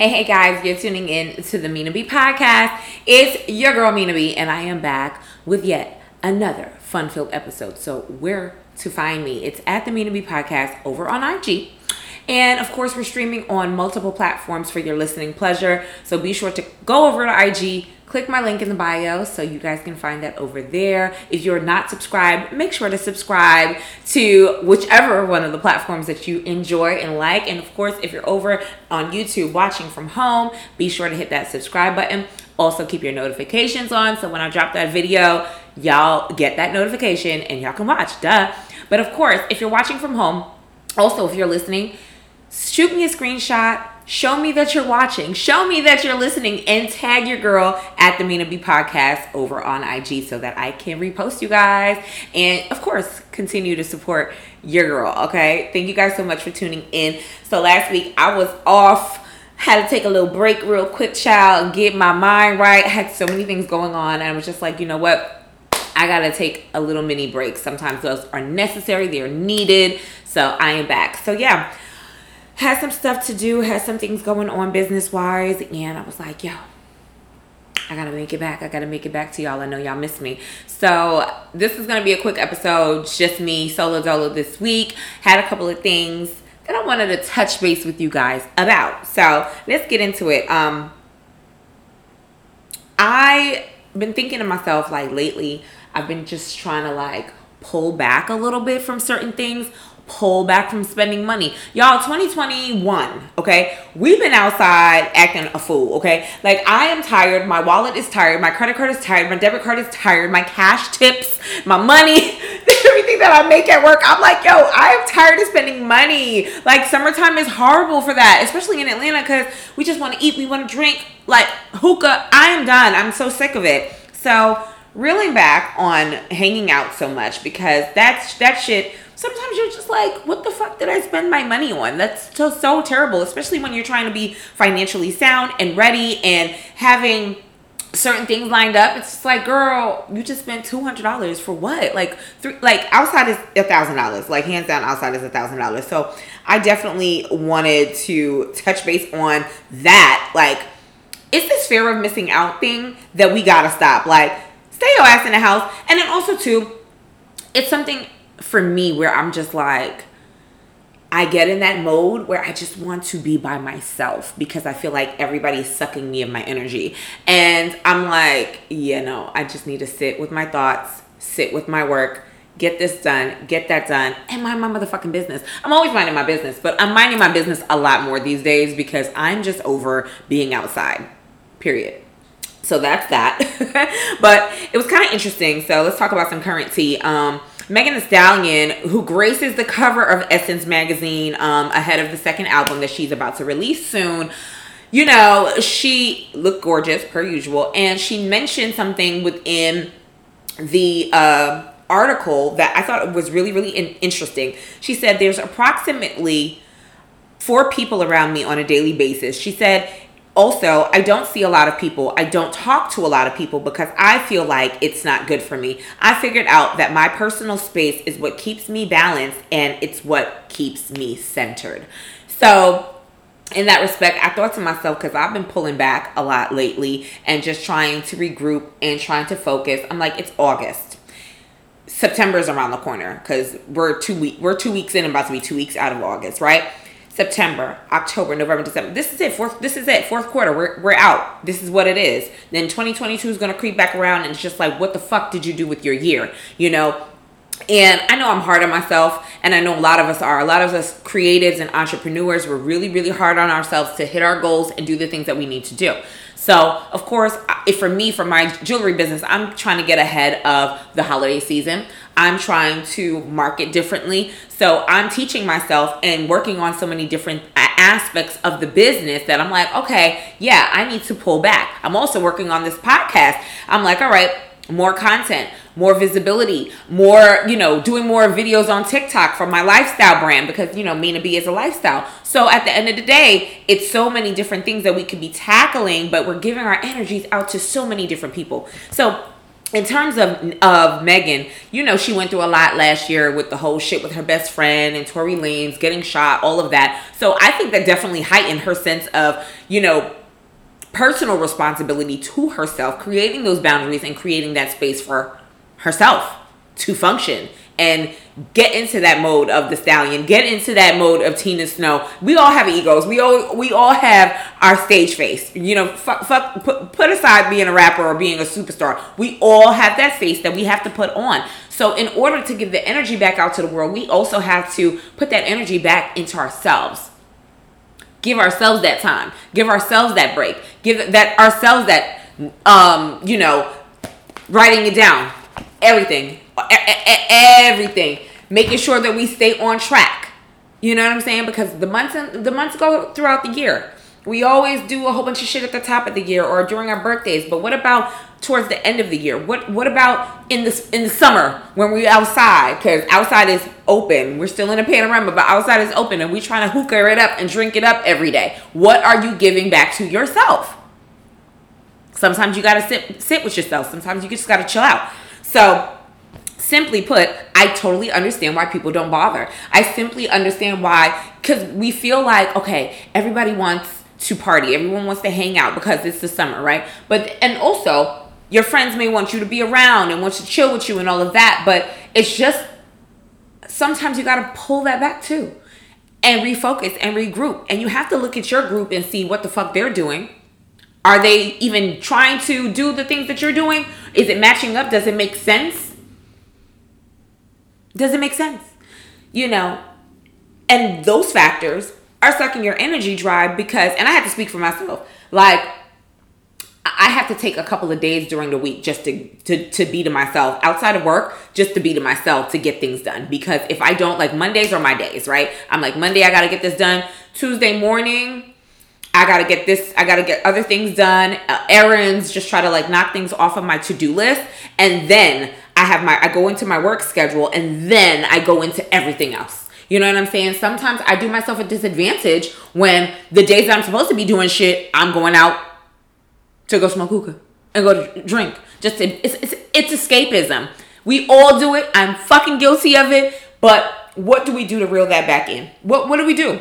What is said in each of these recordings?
Hey, hey guys, you're tuning in to the Mina B podcast. It's your girl Mina B, and I am back with yet another fun filled episode. So, where to find me? It's at the Mina B podcast over on IG. And of course, we're streaming on multiple platforms for your listening pleasure. So be sure to go over to IG, click my link in the bio so you guys can find that over there. If you're not subscribed, make sure to subscribe to whichever one of the platforms that you enjoy and like. And of course, if you're over on YouTube watching from home, be sure to hit that subscribe button. Also, keep your notifications on so when I drop that video, y'all get that notification and y'all can watch. Duh. But of course, if you're watching from home, also if you're listening, shoot me a screenshot Show me that you're watching. Show me that you're listening and tag your girl at the Mina B podcast over on IG so that I can repost you guys. And of course, continue to support your girl. Okay. Thank you guys so much for tuning in. So last week I was off had to take a little break real quick, child, get my mind right. I had so many things going on, and I was just like, you know what? I gotta take a little mini break. Sometimes those are necessary, they're needed. So I am back. So yeah, had some stuff to do, had some things going on business wise, and I was like, yo, I gotta make it back. I gotta make it back to y'all. I know y'all miss me. So this is gonna be a quick episode, just me solo dolo this week. Had a couple of things that I wanted to touch base with you guys about. So let's get into it. Um, I been thinking to myself like lately. I've been just trying to like pull back a little bit from certain things pull back from spending money. Y'all, 2021, okay? We've been outside acting a fool, okay? Like, I am tired. My wallet is tired. My credit card is tired. My debit card is tired. My cash tips, my money, everything that I make at work. I'm like, yo, I am tired of spending money. Like, summertime is horrible for that, especially in Atlanta because we just want to eat, we want to drink, like hookah. I am done. I'm so sick of it. So, reeling back on hanging out so much because that's that shit sometimes you're just like, what the fuck did I spend my money on? That's so so terrible, especially when you're trying to be financially sound and ready and having certain things lined up. It's just like, girl, you just spent two hundred dollars for what? Like three like outside is a thousand dollars. Like hands down outside is a thousand dollars. So I definitely wanted to touch base on that. Like, it's this fear of missing out thing that we gotta stop. Like, stay your ass in the house. And then also too, it's something for me where I'm just like, I get in that mode where I just want to be by myself because I feel like everybody's sucking me of my energy. And I'm like, yeah, no, I just need to sit with my thoughts, sit with my work, get this done, get that done, and mind my motherfucking business. I'm always minding my business, but I'm minding my business a lot more these days because I'm just over being outside, period. So that's that. but it was kind of interesting. So let's talk about some currency. Um, Megan Thee Stallion, who graces the cover of Essence magazine um, ahead of the second album that she's about to release soon, you know, she looked gorgeous per usual, and she mentioned something within the uh, article that I thought was really, really in- interesting. She said, There's approximately four people around me on a daily basis. She said, also, I don't see a lot of people. I don't talk to a lot of people because I feel like it's not good for me. I figured out that my personal space is what keeps me balanced and it's what keeps me centered. So, in that respect, I thought to myself, because I've been pulling back a lot lately and just trying to regroup and trying to focus. I'm like, it's August. September's around the corner because we're two week we're two weeks in and about to be two weeks out of August, right? September, October, November, December. This is it. Fourth. This is it. Fourth quarter. We're we're out. This is what it is. Then 2022 is gonna creep back around, and it's just like, what the fuck did you do with your year? You know. And I know I'm hard on myself, and I know a lot of us are. A lot of us creatives and entrepreneurs, we're really, really hard on ourselves to hit our goals and do the things that we need to do. So, of course, if for me, for my jewelry business, I'm trying to get ahead of the holiday season. I'm trying to market differently. So, I'm teaching myself and working on so many different aspects of the business that I'm like, okay, yeah, I need to pull back. I'm also working on this podcast. I'm like, all right, more content, more visibility, more, you know, doing more videos on TikTok for my lifestyle brand because, you know, Mina B is a lifestyle. So at the end of the day, it's so many different things that we could be tackling, but we're giving our energies out to so many different people. So in terms of of Megan, you know, she went through a lot last year with the whole shit with her best friend and Tory Lanez getting shot, all of that. So I think that definitely heightened her sense of, you know, personal responsibility to herself, creating those boundaries and creating that space for herself to function and get into that mode of the stallion get into that mode of tina snow. We all have egos. We all we all have our stage face. You know fuck, fuck put, put aside being a rapper or being a superstar. We all have that face that we have to put on. So in order to give the energy back out to the world we also have to put that energy back into ourselves give ourselves that time give ourselves that break give that ourselves that um you know writing it down everything everything, making sure that we stay on track. You know what I'm saying? Because the months and the months go throughout the year. We always do a whole bunch of shit at the top of the year or during our birthdays. But what about towards the end of the year? What what about in the in the summer when we're outside? Because outside is open. We're still in a panorama, but outside is open, and we trying to hookah it up and drink it up every day. What are you giving back to yourself? Sometimes you gotta sit sit with yourself. Sometimes you just gotta chill out. So simply put, I totally understand why people don't bother. I simply understand why, because we feel like, okay, everybody wants to party, everyone wants to hang out because it's the summer, right? But, and also, your friends may want you to be around and want to chill with you and all of that, but it's just sometimes you got to pull that back too and refocus and regroup. And you have to look at your group and see what the fuck they're doing. Are they even trying to do the things that you're doing? Is it matching up? Does it make sense? Does it make sense? You know, and those factors are sucking your energy dry because, and I have to speak for myself, like, I have to take a couple of days during the week just to, to to be to myself outside of work, just to be to myself to get things done. Because if I don't, like Mondays are my days, right? I'm like Monday, I gotta get this done. Tuesday morning, I gotta get this. I gotta get other things done, uh, errands. Just try to like knock things off of my to do list, and then I have my, I go into my work schedule and then I go into everything else. You know what I'm saying? Sometimes I do myself a disadvantage when the days that I'm supposed to be doing shit, I'm going out to go smoke hookah and go to drink. Just to, it's, it's it's escapism. We all do it. I'm fucking guilty of it. But what do we do to reel that back in? What what do we do?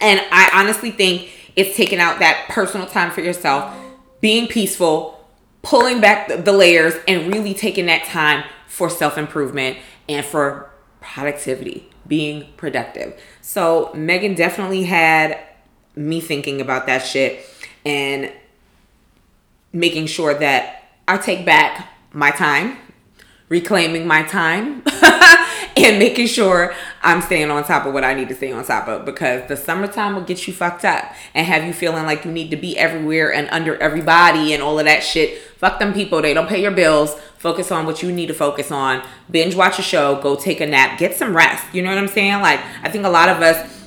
And I honestly think it's taking out that personal time for yourself, being peaceful, pulling back the layers and really taking that time for self improvement and for productivity, being productive. So, Megan definitely had me thinking about that shit and making sure that I take back my time, reclaiming my time, and making sure I'm staying on top of what I need to stay on top of because the summertime will get you fucked up and have you feeling like you need to be everywhere and under everybody and all of that shit. Fuck them people. They don't pay your bills. Focus on what you need to focus on. Binge watch a show, go take a nap, get some rest. You know what I'm saying? Like, I think a lot of us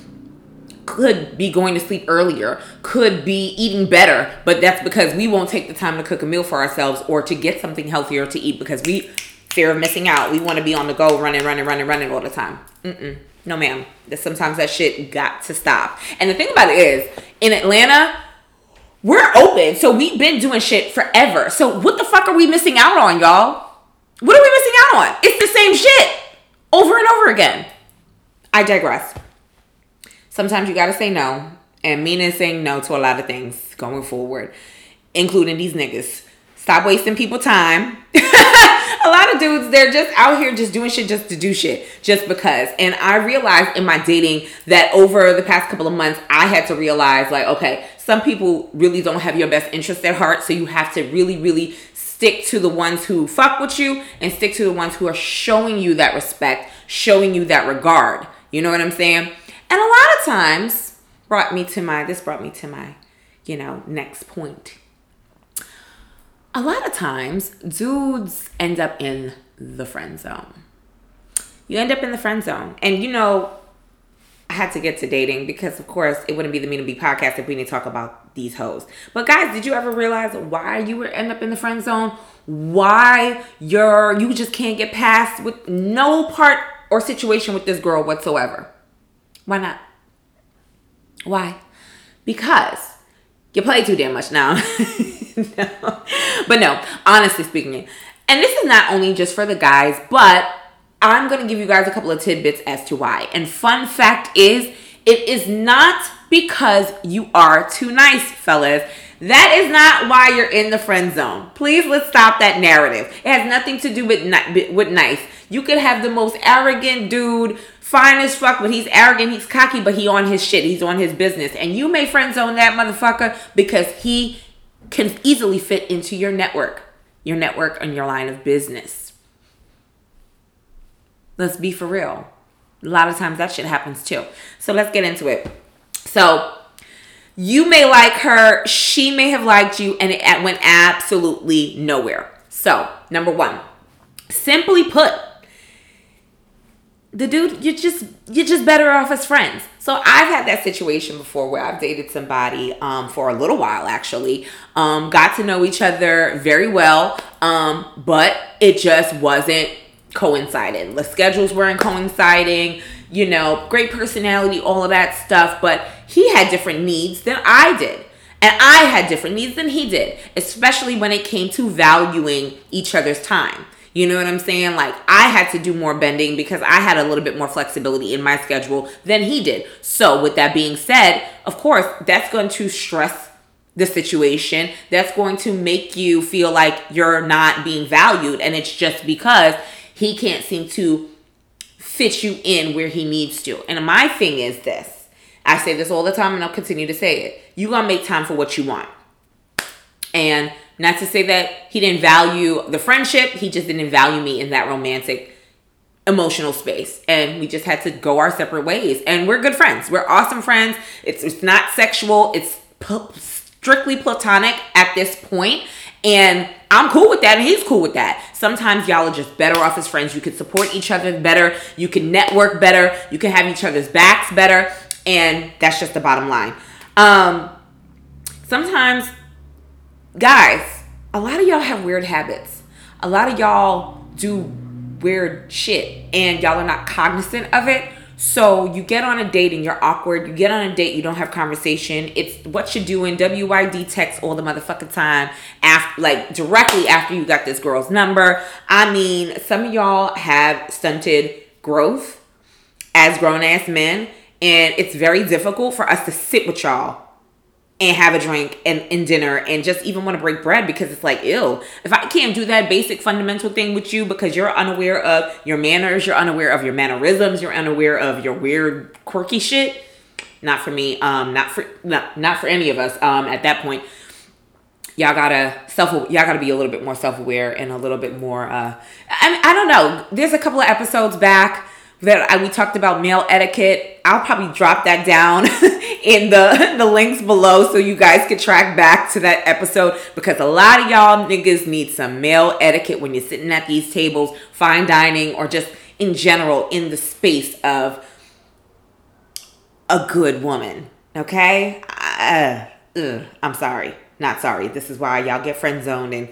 could be going to sleep earlier, could be eating better, but that's because we won't take the time to cook a meal for ourselves or to get something healthier to eat because we fear of missing out. We want to be on the go, running, running, running, running all the time. Mm-mm. No, ma'am. Sometimes that shit got to stop. And the thing about it is, in Atlanta, we're open, so we've been doing shit forever. So what the fuck are we missing out on, y'all? What are we missing out on? It's the same shit over and over again. I digress. Sometimes you gotta say no, and Mina is saying no to a lot of things going forward, including these niggas. Stop wasting people time. a lot of dudes, they're just out here just doing shit just to do shit, just because. And I realized in my dating that over the past couple of months, I had to realize like, okay, some people really don't have your best interest at heart. So you have to really, really stick to the ones who fuck with you and stick to the ones who are showing you that respect, showing you that regard. You know what I'm saying? And a lot of times brought me to my, this brought me to my, you know, next point a lot of times dudes end up in the friend zone. You end up in the friend zone. And you know, I had to get to dating because of course it wouldn't be the Mina B podcast if we didn't talk about these hoes. But guys, did you ever realize why you would end up in the friend zone? Why you're you just can't get past with no part or situation with this girl whatsoever? Why not? Why? Because you play too damn much now. no. But no, honestly speaking, And this is not only just for the guys, but I'm going to give you guys a couple of tidbits as to why. And fun fact is, it is not because you are too nice, fellas. That is not why you're in the friend zone. Please let's stop that narrative. It has nothing to do with with nice. You could have the most arrogant dude, fine as fuck, but he's arrogant, he's cocky, but he on his shit, he's on his business, and you may friend zone that motherfucker because he can easily fit into your network, your network and your line of business. Let's be for real. A lot of times that shit happens too. So let's get into it. So you may like her, she may have liked you, and it went absolutely nowhere. So, number one, simply put, the dude, you're just you're just better off as friends. So I've had that situation before where I've dated somebody um, for a little while actually, um, got to know each other very well, um, but it just wasn't coinciding. The schedules weren't coinciding. You know, great personality, all of that stuff, but he had different needs than I did. And I had different needs than he did, especially when it came to valuing each other's time. You know what I'm saying? Like I had to do more bending because I had a little bit more flexibility in my schedule than he did. So, with that being said, of course, that's going to stress the situation. That's going to make you feel like you're not being valued and it's just because he can't seem to fit you in where he needs to. And my thing is this I say this all the time and I'll continue to say it. You gonna make time for what you want. And not to say that he didn't value the friendship, he just didn't value me in that romantic emotional space and we just had to go our separate ways and we're good friends we're awesome friends it's it's not sexual it's p- strictly platonic at this point and I'm cool with that, and he's cool with that. Sometimes y'all are just better off as friends. You can support each other better. You can network better. You can have each other's backs better. And that's just the bottom line. Um, sometimes, guys, a lot of y'all have weird habits. A lot of y'all do weird shit and y'all are not cognizant of it. So you get on a date and you're awkward. You get on a date, you don't have conversation. It's what you're doing. WYD text all the motherfucking time. After, like directly after you got this girl's number. I mean, some of y'all have stunted growth as grown ass men and it's very difficult for us to sit with y'all and have a drink and, and dinner and just even want to break bread because it's like ill if i can't do that basic fundamental thing with you because you're unaware of your manners you're unaware of your mannerisms you're unaware of your weird quirky shit not for me um not for not, not for any of us um at that point. Y'all gotta self y'all gotta be a little bit more self-aware and a little bit more uh I, I don't know. There's a couple of episodes back that I, we talked about male etiquette. I'll probably drop that down in the the links below so you guys can track back to that episode because a lot of y'all niggas need some male etiquette when you're sitting at these tables, fine dining, or just in general in the space of a good woman. Okay, uh, ugh, I'm sorry, not sorry. This is why y'all get friend zoned and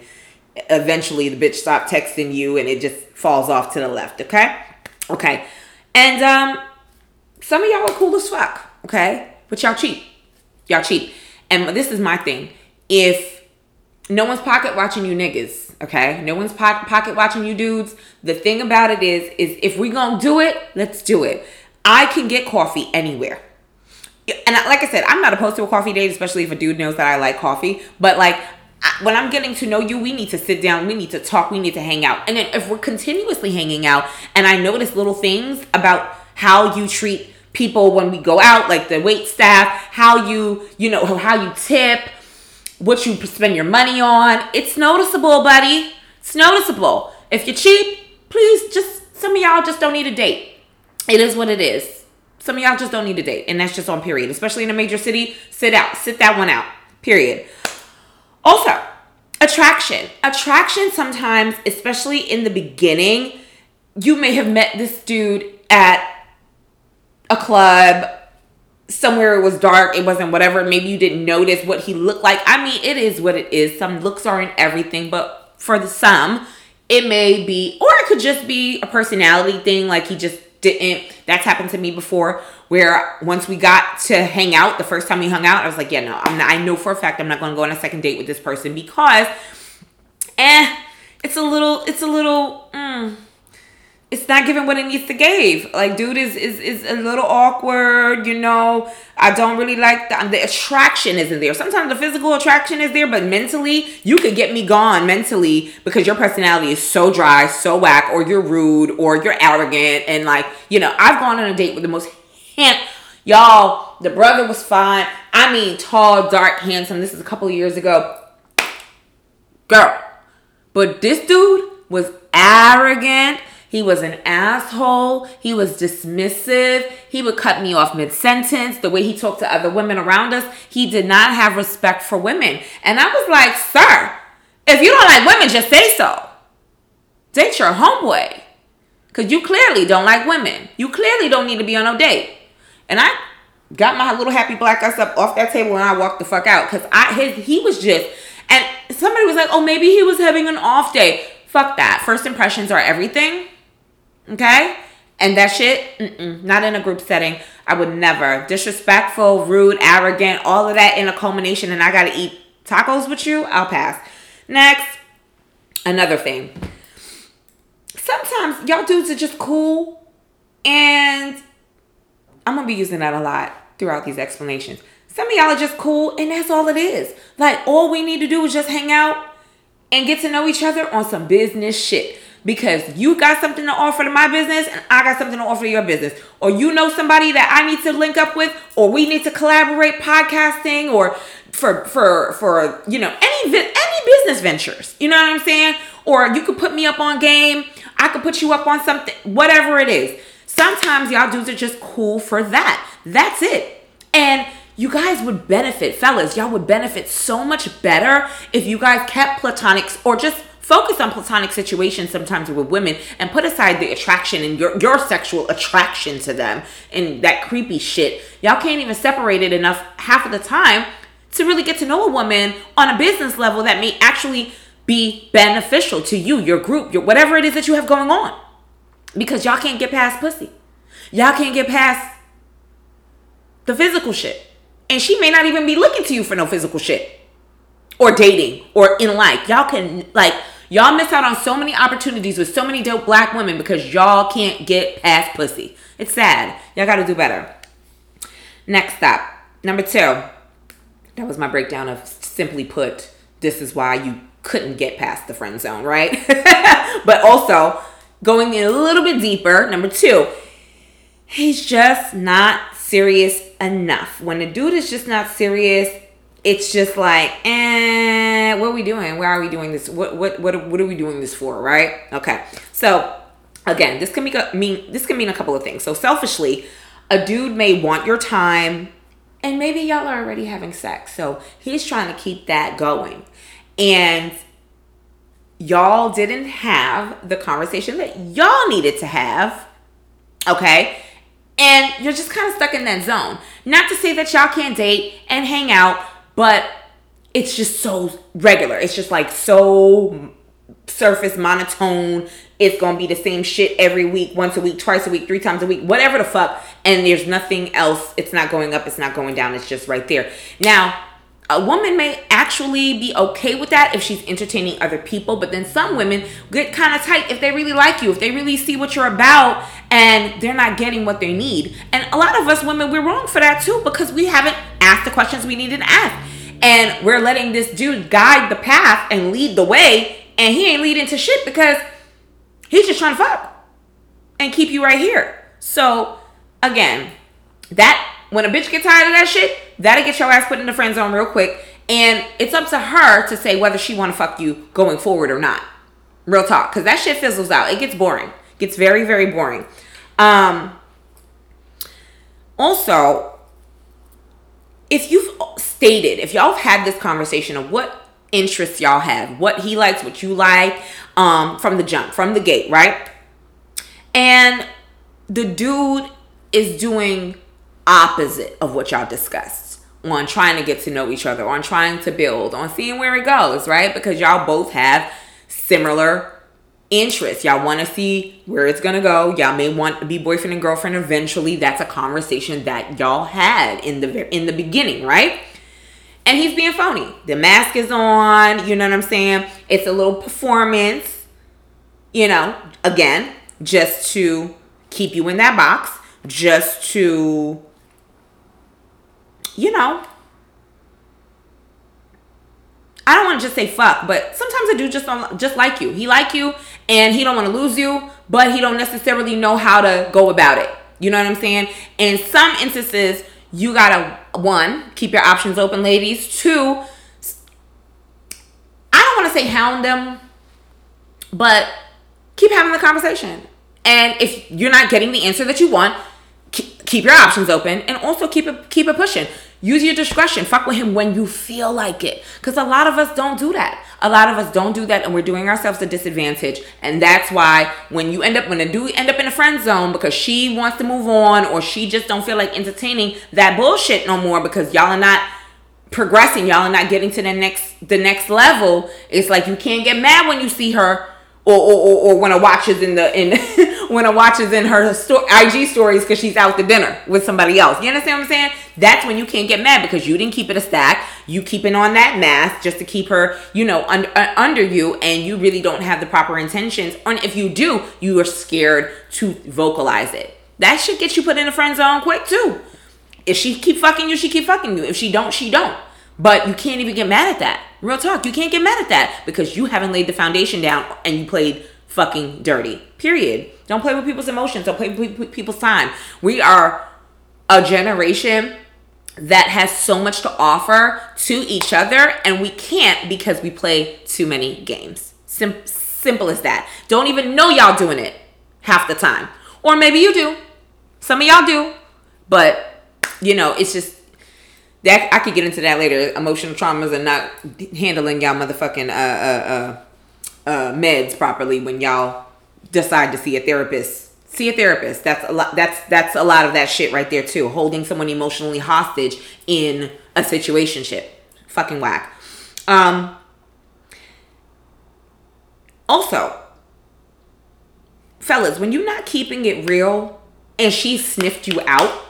eventually the bitch stop texting you and it just falls off to the left. Okay, okay. And um, some of y'all are cool as fuck, okay? But y'all cheap. Y'all cheap. And this is my thing. If no one's pocket watching you niggas, okay? No one's po- pocket watching you dudes. The thing about it is, is if we gonna do it, let's do it. I can get coffee anywhere. And like I said, I'm not opposed to a coffee date, especially if a dude knows that I like coffee. But like, when I'm getting to know you, we need to sit down, we need to talk, we need to hang out. And then if we're continuously hanging out and I notice little things about how you treat people when we go out, like the wait staff, how you, you know, how you tip, what you spend your money on, it's noticeable, buddy. It's noticeable. If you're cheap, please just some of y'all just don't need a date. It is what it is. Some of y'all just don't need a date, and that's just on period. Especially in a major city, sit out, sit that one out. Period. Also, attraction. Attraction sometimes, especially in the beginning, you may have met this dude at a club somewhere it was dark, it wasn't whatever, maybe you didn't notice what he looked like. I mean, it is what it is. Some looks aren't everything, but for the some, it may be, or it could just be a personality thing, like he just didn't. That's happened to me before where once we got to hang out, the first time we hung out, I was like, yeah, no, I'm not, I know for a fact I'm not going to go on a second date with this person because, eh, it's a little, it's a little, mm, it's not giving what it needs to give. Like, dude is is is a little awkward, you know. I don't really like the, the attraction isn't there. Sometimes the physical attraction is there, but mentally, you could get me gone mentally because your personality is so dry, so whack, or you're rude, or you're arrogant, and like, you know, I've gone on a date with the most hand y'all. The brother was fine. I mean, tall, dark, handsome. This is a couple years ago. Girl, but this dude was arrogant he was an asshole. He was dismissive. He would cut me off mid sentence. The way he talked to other women around us, he did not have respect for women. And I was like, sir, if you don't like women, just say so. Date your homeboy. Because you clearly don't like women. You clearly don't need to be on no date. And I got my little happy black ass up off that table and I walked the fuck out. Because I his he was just and somebody was like, oh, maybe he was having an off day. Fuck that. First impressions are everything. Okay? And that shit, not in a group setting. I would never. Disrespectful, rude, arrogant, all of that in a culmination, and I gotta eat tacos with you, I'll pass. Next, another thing. Sometimes y'all dudes are just cool, and I'm gonna be using that a lot throughout these explanations. Some of y'all are just cool, and that's all it is. Like, all we need to do is just hang out and get to know each other on some business shit because you got something to offer to my business and I got something to offer to your business. Or you know somebody that I need to link up with or we need to collaborate podcasting or for for for you know any any business ventures. You know what I'm saying? Or you could put me up on game. I could put you up on something whatever it is. Sometimes y'all dudes are just cool for that. That's it. And you guys would benefit, fellas. Y'all would benefit so much better if you guys kept platonics or just focus on platonic situations sometimes with women and put aside the attraction and your, your sexual attraction to them and that creepy shit. Y'all can't even separate it enough half of the time to really get to know a woman on a business level that may actually be beneficial to you, your group, your whatever it is that you have going on. Because y'all can't get past pussy. Y'all can't get past the physical shit. And she may not even be looking to you for no physical shit. Or dating or in like. Y'all can like Y'all miss out on so many opportunities with so many dope black women because y'all can't get past pussy. It's sad. Y'all got to do better. Next stop. Number two. That was my breakdown of simply put, this is why you couldn't get past the friend zone, right? but also, going in a little bit deeper, number two, he's just not serious enough. When a dude is just not serious, it's just like, eh, what are we doing? Why are we doing this? What what what what are we doing this for? Right? Okay. So again, this can mean this can mean a couple of things. So selfishly, a dude may want your time, and maybe y'all are already having sex. So he's trying to keep that going, and y'all didn't have the conversation that y'all needed to have. Okay. And you're just kind of stuck in that zone. Not to say that y'all can't date and hang out, but it's just so regular. It's just like so surface monotone. It's gonna be the same shit every week, once a week, twice a week, three times a week, whatever the fuck. And there's nothing else. It's not going up. It's not going down. It's just right there. Now, a woman may actually be okay with that if she's entertaining other people, but then some women get kind of tight if they really like you, if they really see what you're about and they're not getting what they need. And a lot of us women, we're wrong for that too because we haven't asked the questions we needed to ask. And we're letting this dude guide the path and lead the way, and he ain't leading to shit because he's just trying to fuck and keep you right here. So, again, that when a bitch gets tired of that shit, that'll get your ass put in the friend zone real quick. And it's up to her to say whether she want to fuck you going forward or not. Real talk, because that shit fizzles out. It gets boring. It gets very, very boring. Um. Also, if you've stated, if y'all have had this conversation of what interests y'all have, what he likes, what you like, um, from the jump, from the gate, right? And the dude is doing opposite of what y'all discussed on trying to get to know each other, on trying to build, on seeing where it goes, right? Because y'all both have similar interests. Y'all want to see where it's going to go. Y'all may want to be boyfriend and girlfriend eventually. That's a conversation that y'all had in the in the beginning, right? And he's being phony. The mask is on, you know what I'm saying? It's a little performance, you know, again, just to keep you in that box, just to, you know, I don't want to just say fuck, but sometimes a dude just don't just like you. He like you and he don't want to lose you, but he don't necessarily know how to go about it. You know what I'm saying? In some instances, you gotta one keep your options open, ladies. Two, I don't want to say hound them, but keep having the conversation. And if you're not getting the answer that you want, keep your options open and also keep it keep it pushing. Use your discretion. Fuck with him when you feel like it. Because a lot of us don't do that. A lot of us don't do that and we're doing ourselves a disadvantage. And that's why when you end up, when a dude end up in a friend zone because she wants to move on or she just don't feel like entertaining that bullshit no more because y'all are not progressing, y'all are not getting to the next, the next level. It's like you can't get mad when you see her or, or, or, or when a watch is in the in when a watch is in her sto- IG stories because she's out to dinner with somebody else. You understand what I'm saying? That's when you can't get mad because you didn't keep it a stack. You keeping on that mask just to keep her, you know, un- uh, under you, and you really don't have the proper intentions. And if you do, you are scared to vocalize it. That should get you put in a friend zone quick too. If she keep fucking you, she keep fucking you. If she don't, she don't. But you can't even get mad at that. Real talk. You can't get mad at that because you haven't laid the foundation down and you played fucking dirty. Period. Don't play with people's emotions. Don't play with people's time. We are a generation that has so much to offer to each other and we can't because we play too many games. Sim- simple as that. Don't even know y'all doing it half the time. Or maybe you do. Some of y'all do. But, you know, it's just that I could get into that later. Emotional traumas and not handling y'all motherfucking uh, uh, uh, uh, meds properly when y'all decide to see a therapist. See a therapist. That's a lot. That's that's a lot of that shit right there too. Holding someone emotionally hostage in a situation situationship. Fucking whack. Um. Also, fellas, when you're not keeping it real and she sniffed you out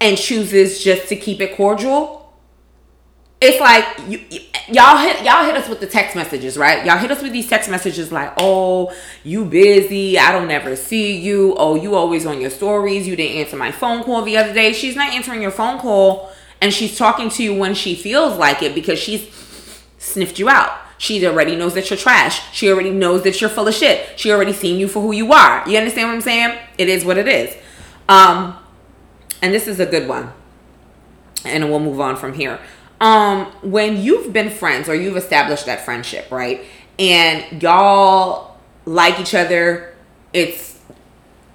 and chooses just to keep it cordial, it's like you, y'all hit y'all hit us with the text messages, right? Y'all hit us with these text messages like, "Oh, you busy? I don't ever see you. Oh, you always on your stories. You didn't answer my phone call the other day." She's not answering your phone call and she's talking to you when she feels like it because she's sniffed you out. She already knows that you're trash. She already knows that you're full of shit. She already seen you for who you are. You understand what I'm saying? It is what it is. Um, and this is a good one. And we'll move on from here. Um, when you've been friends or you've established that friendship, right? And y'all like each other, it's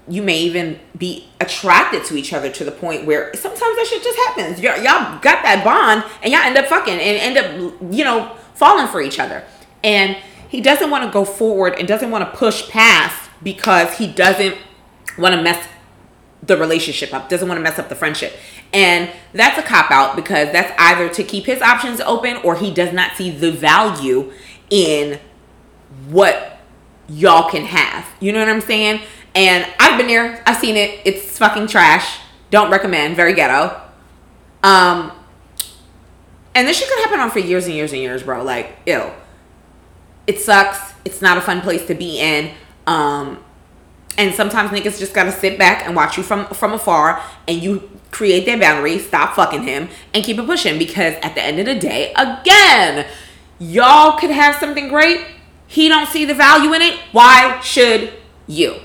you may even be attracted to each other to the point where sometimes that shit just happens. Y'all, y'all got that bond and y'all end up fucking and end up, you know, falling for each other. And he doesn't want to go forward and doesn't want to push past because he doesn't want to mess the relationship up, doesn't want to mess up the friendship. And that's a cop out because that's either to keep his options open or he does not see the value in what y'all can have. You know what I'm saying? And I've been there, I've seen it. It's fucking trash. Don't recommend. Very ghetto. Um, and this shit could happen on for years and years and years, bro. Like, ill. It sucks. It's not a fun place to be in. Um, and sometimes niggas just gotta sit back and watch you from from afar and you create that boundary, stop fucking him, and keep it pushing. Because at the end of the day, again, y'all could have something great. He don't see the value in it. Why should you?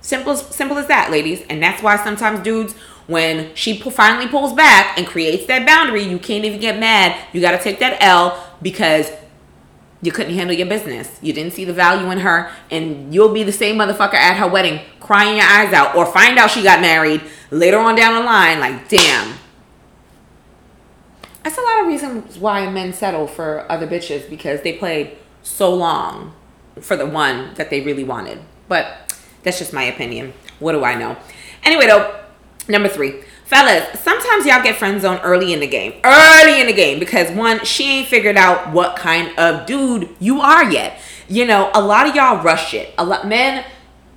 Simple, simple as that, ladies. And that's why sometimes dudes, when she finally pulls back and creates that boundary, you can't even get mad. You got to take that L because you couldn't handle your business. You didn't see the value in her, and you'll be the same motherfucker at her wedding, crying your eyes out, or find out she got married later on down the line, like, damn. That's a lot of reasons why men settle for other bitches because they played so long for the one that they really wanted. But that's just my opinion. What do I know? Anyway, though, number three fellas, sometimes y'all get friend zone early in the game. Early in the game because one, she ain't figured out what kind of dude you are yet. You know, a lot of y'all rush it. A lot men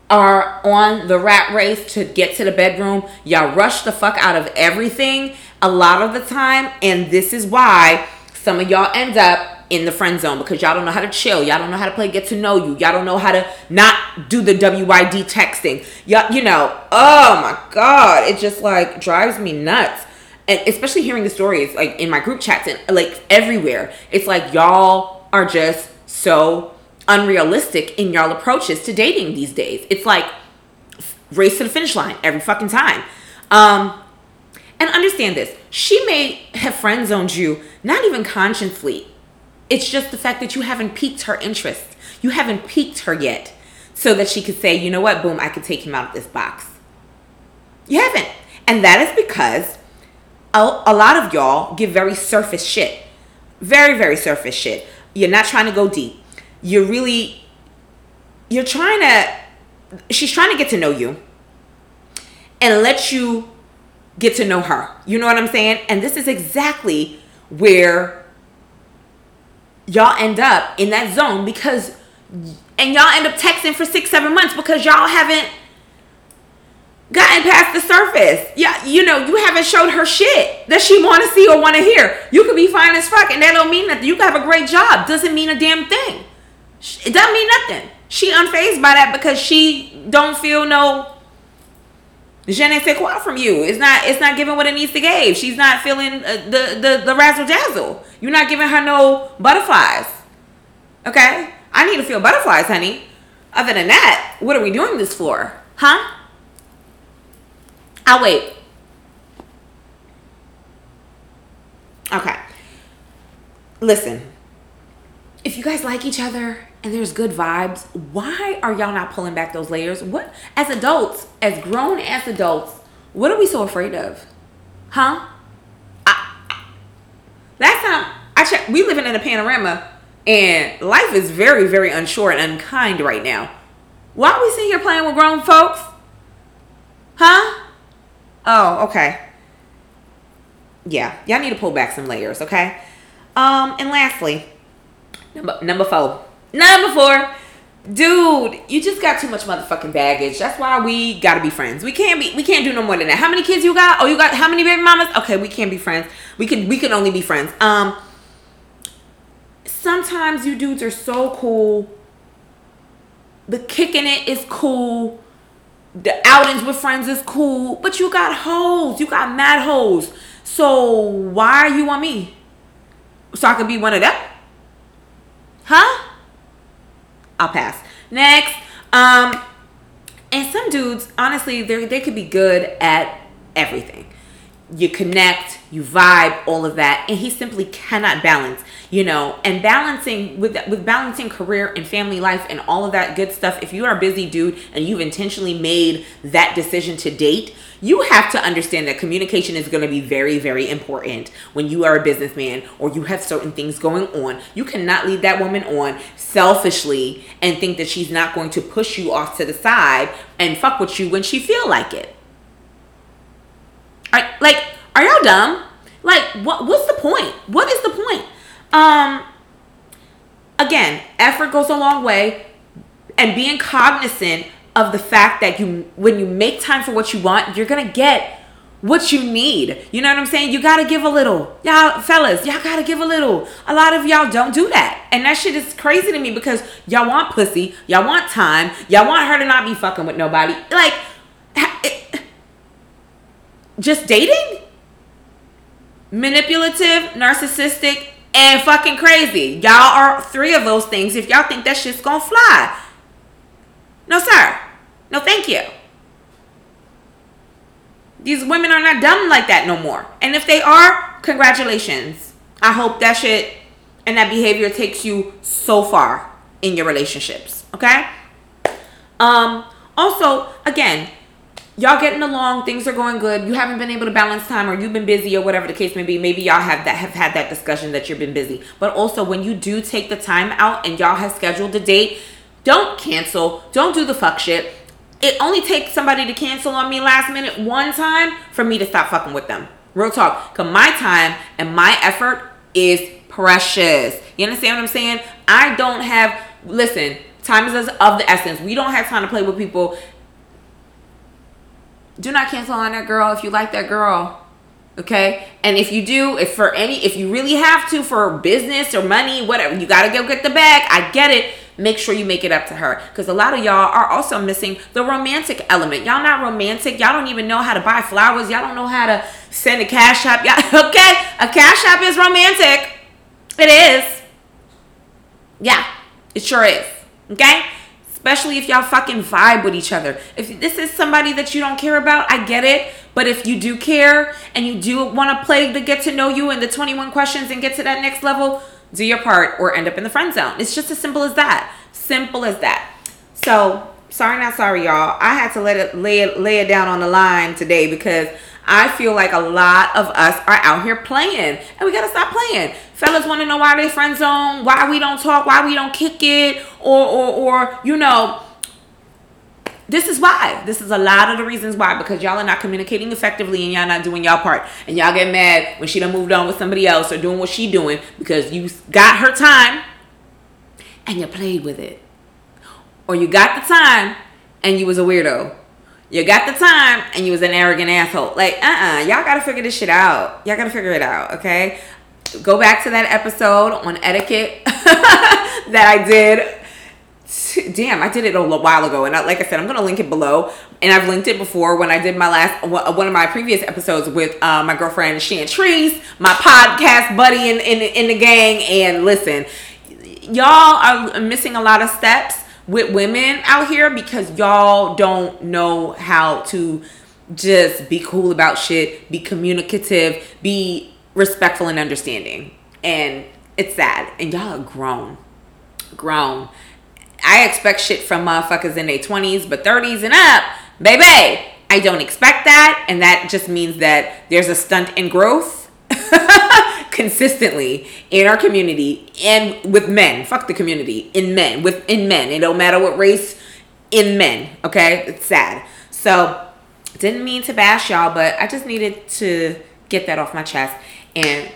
are on the rat race to get to the bedroom. Y'all rush the fuck out of everything. A lot of the time, and this is why some of y'all end up in the friend zone because y'all don't know how to chill. Y'all don't know how to play get to know you. Y'all don't know how to not do the WYD texting. Y'all, you know, oh my God. It just like drives me nuts. And especially hearing the stories like in my group chats and like everywhere. It's like y'all are just so unrealistic in y'all approaches to dating these days. It's like race to the finish line every fucking time. Um, and understand this she may have friend zoned you, not even consciously. It's just the fact that you haven't piqued her interest. You haven't piqued her yet. So that she could say, you know what, boom, I could take him out of this box. You haven't. And that is because a, a lot of y'all give very surface shit. Very, very surface shit. You're not trying to go deep. You're really, you're trying to, she's trying to get to know you and let you get to know her. You know what I'm saying? And this is exactly where y'all end up in that zone because and y'all end up texting for six, seven months because y'all haven't gotten past the surface. Yeah, you know, you haven't showed her shit that she want to see or want to hear. You could be fine as fuck, and that don't mean nothing. You could have a great job. Doesn't mean a damn thing. It doesn't mean nothing. She unfazed by that because she don't feel no ne sais quoi from you. It's not. It's not giving what it needs to give. She's not feeling uh, the the the razzle dazzle. You're not giving her no butterflies. Okay, I need to feel butterflies, honey. Other than that, what are we doing this for, huh? I'll wait. Okay. Listen, if you guys like each other and there's good vibes, why are y'all not pulling back those layers? What, as adults, as grown as adults, what are we so afraid of? Huh? I, last time I checked, we living in a panorama and life is very, very unsure and unkind right now. Why are we sitting here playing with grown folks? Huh? Oh, okay. Yeah, y'all need to pull back some layers, okay? Um, and lastly, number number four. Number four, dude, you just got too much motherfucking baggage. That's why we gotta be friends. We can't be. We can't do no more than that. How many kids you got? Oh, you got how many baby mamas? Okay, we can't be friends. We can. We can only be friends. Um. Sometimes you dudes are so cool. The kicking it is cool. The outings with friends is cool, but you got holes. You got mad holes. So why are you want me? So I could be one of them? Huh? I'll pass. Next. Um, and some dudes, honestly, they they could be good at everything. You connect, you vibe, all of that, and he simply cannot balance. You know, and balancing with with balancing career and family life and all of that good stuff. If you are a busy dude and you've intentionally made that decision to date, you have to understand that communication is going to be very, very important when you are a businessman or you have certain things going on. You cannot lead that woman on selfishly and think that she's not going to push you off to the side and fuck with you when she feel like it. Are, like, are y'all dumb? Like, what? What's the point? What is the point? Um. Again, effort goes a long way, and being cognizant of the fact that you when you make time for what you want, you're gonna get what you need. You know what I'm saying? You gotta give a little. Y'all fellas, y'all gotta give a little. A lot of y'all don't do that. And that shit is crazy to me because y'all want pussy, y'all want time, y'all want her to not be fucking with nobody. Like it, just dating? Manipulative, narcissistic, and fucking crazy. Y'all are three of those things if y'all think that shit's gonna fly. No, sir. No, thank you. These women are not dumb like that no more. And if they are, congratulations. I hope that shit and that behavior takes you so far in your relationships. Okay? Um, also, again, y'all getting along, things are going good. You haven't been able to balance time, or you've been busy, or whatever the case may be. Maybe y'all have that have had that discussion that you've been busy. But also, when you do take the time out and y'all have scheduled a date, don't cancel. Don't do the fuck shit. It only takes somebody to cancel on me last minute one time for me to stop fucking with them. Real talk. Cause my time and my effort is precious. You understand what I'm saying? I don't have listen, time is of the essence. We don't have time to play with people. Do not cancel on that girl if you like that girl. Okay? And if you do, if for any if you really have to for business or money, whatever, you got to go get the bag. I get it. Make sure you make it up to her cuz a lot of y'all are also missing the romantic element. Y'all not romantic. Y'all don't even know how to buy flowers. Y'all don't know how to send a cash app. Y'all, okay? A cash app is romantic. It is. Yeah. It sure is. Okay? Especially if y'all fucking vibe with each other. If this is somebody that you don't care about, I get it. But if you do care and you do want to play the get to know you and the 21 questions and get to that next level, do your part or end up in the friend zone. It's just as simple as that. Simple as that. So, sorry, not sorry, y'all. I had to let it lay it lay it down on the line today because I feel like a lot of us are out here playing, and we gotta stop playing. Fellas want to know why they friend zone, why we don't talk, why we don't kick it, or or or you know. This is why. This is a lot of the reasons why because y'all are not communicating effectively and y'all not doing y'all part. And y'all get mad when she done moved on with somebody else or doing what she doing because you got her time and you played with it. Or you got the time and you was a weirdo you got the time and you was an arrogant asshole. Like, uh-uh. Y'all gotta figure this shit out. Y'all gotta figure it out, okay? Go back to that episode on etiquette that I did. Damn, I did it a little while ago, and I, like I said, I'm gonna link it below. And I've linked it before when I did my last one of my previous episodes with uh, my girlfriend Trees, my podcast buddy in, in in the gang. And listen, y'all are missing a lot of steps with women out here because y'all don't know how to just be cool about shit, be communicative, be respectful and understanding. And it's sad. And y'all are grown. Grown. I expect shit from motherfuckers in their 20s, but 30s and up, baby, I don't expect that. And that just means that there's a stunt in growth consistently in our community and with men. Fuck the community in men with in men. It don't matter what race in men. Okay, it's sad. So didn't mean to bash y'all, but I just needed to get that off my chest. And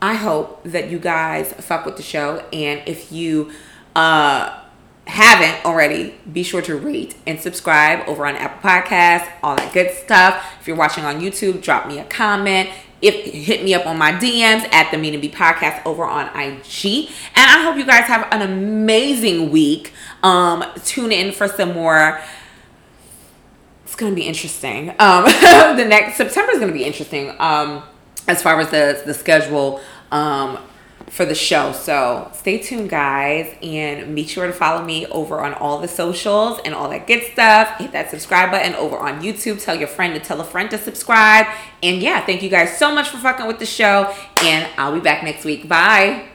I hope that you guys fuck with the show. And if you uh haven't already, be sure to rate and subscribe over on Apple Podcasts, all that good stuff. If you're watching on YouTube, drop me a comment if hit me up on my DMs at the Mina B podcast over on IG. And I hope you guys have an amazing week. Um, tune in for some more. It's gonna be interesting. Um, the next September is gonna be interesting. Um, as far as the the schedule. Um, for the show. So stay tuned, guys, and be sure to follow me over on all the socials and all that good stuff. Hit that subscribe button over on YouTube. Tell your friend to tell a friend to subscribe. And yeah, thank you guys so much for fucking with the show, and I'll be back next week. Bye.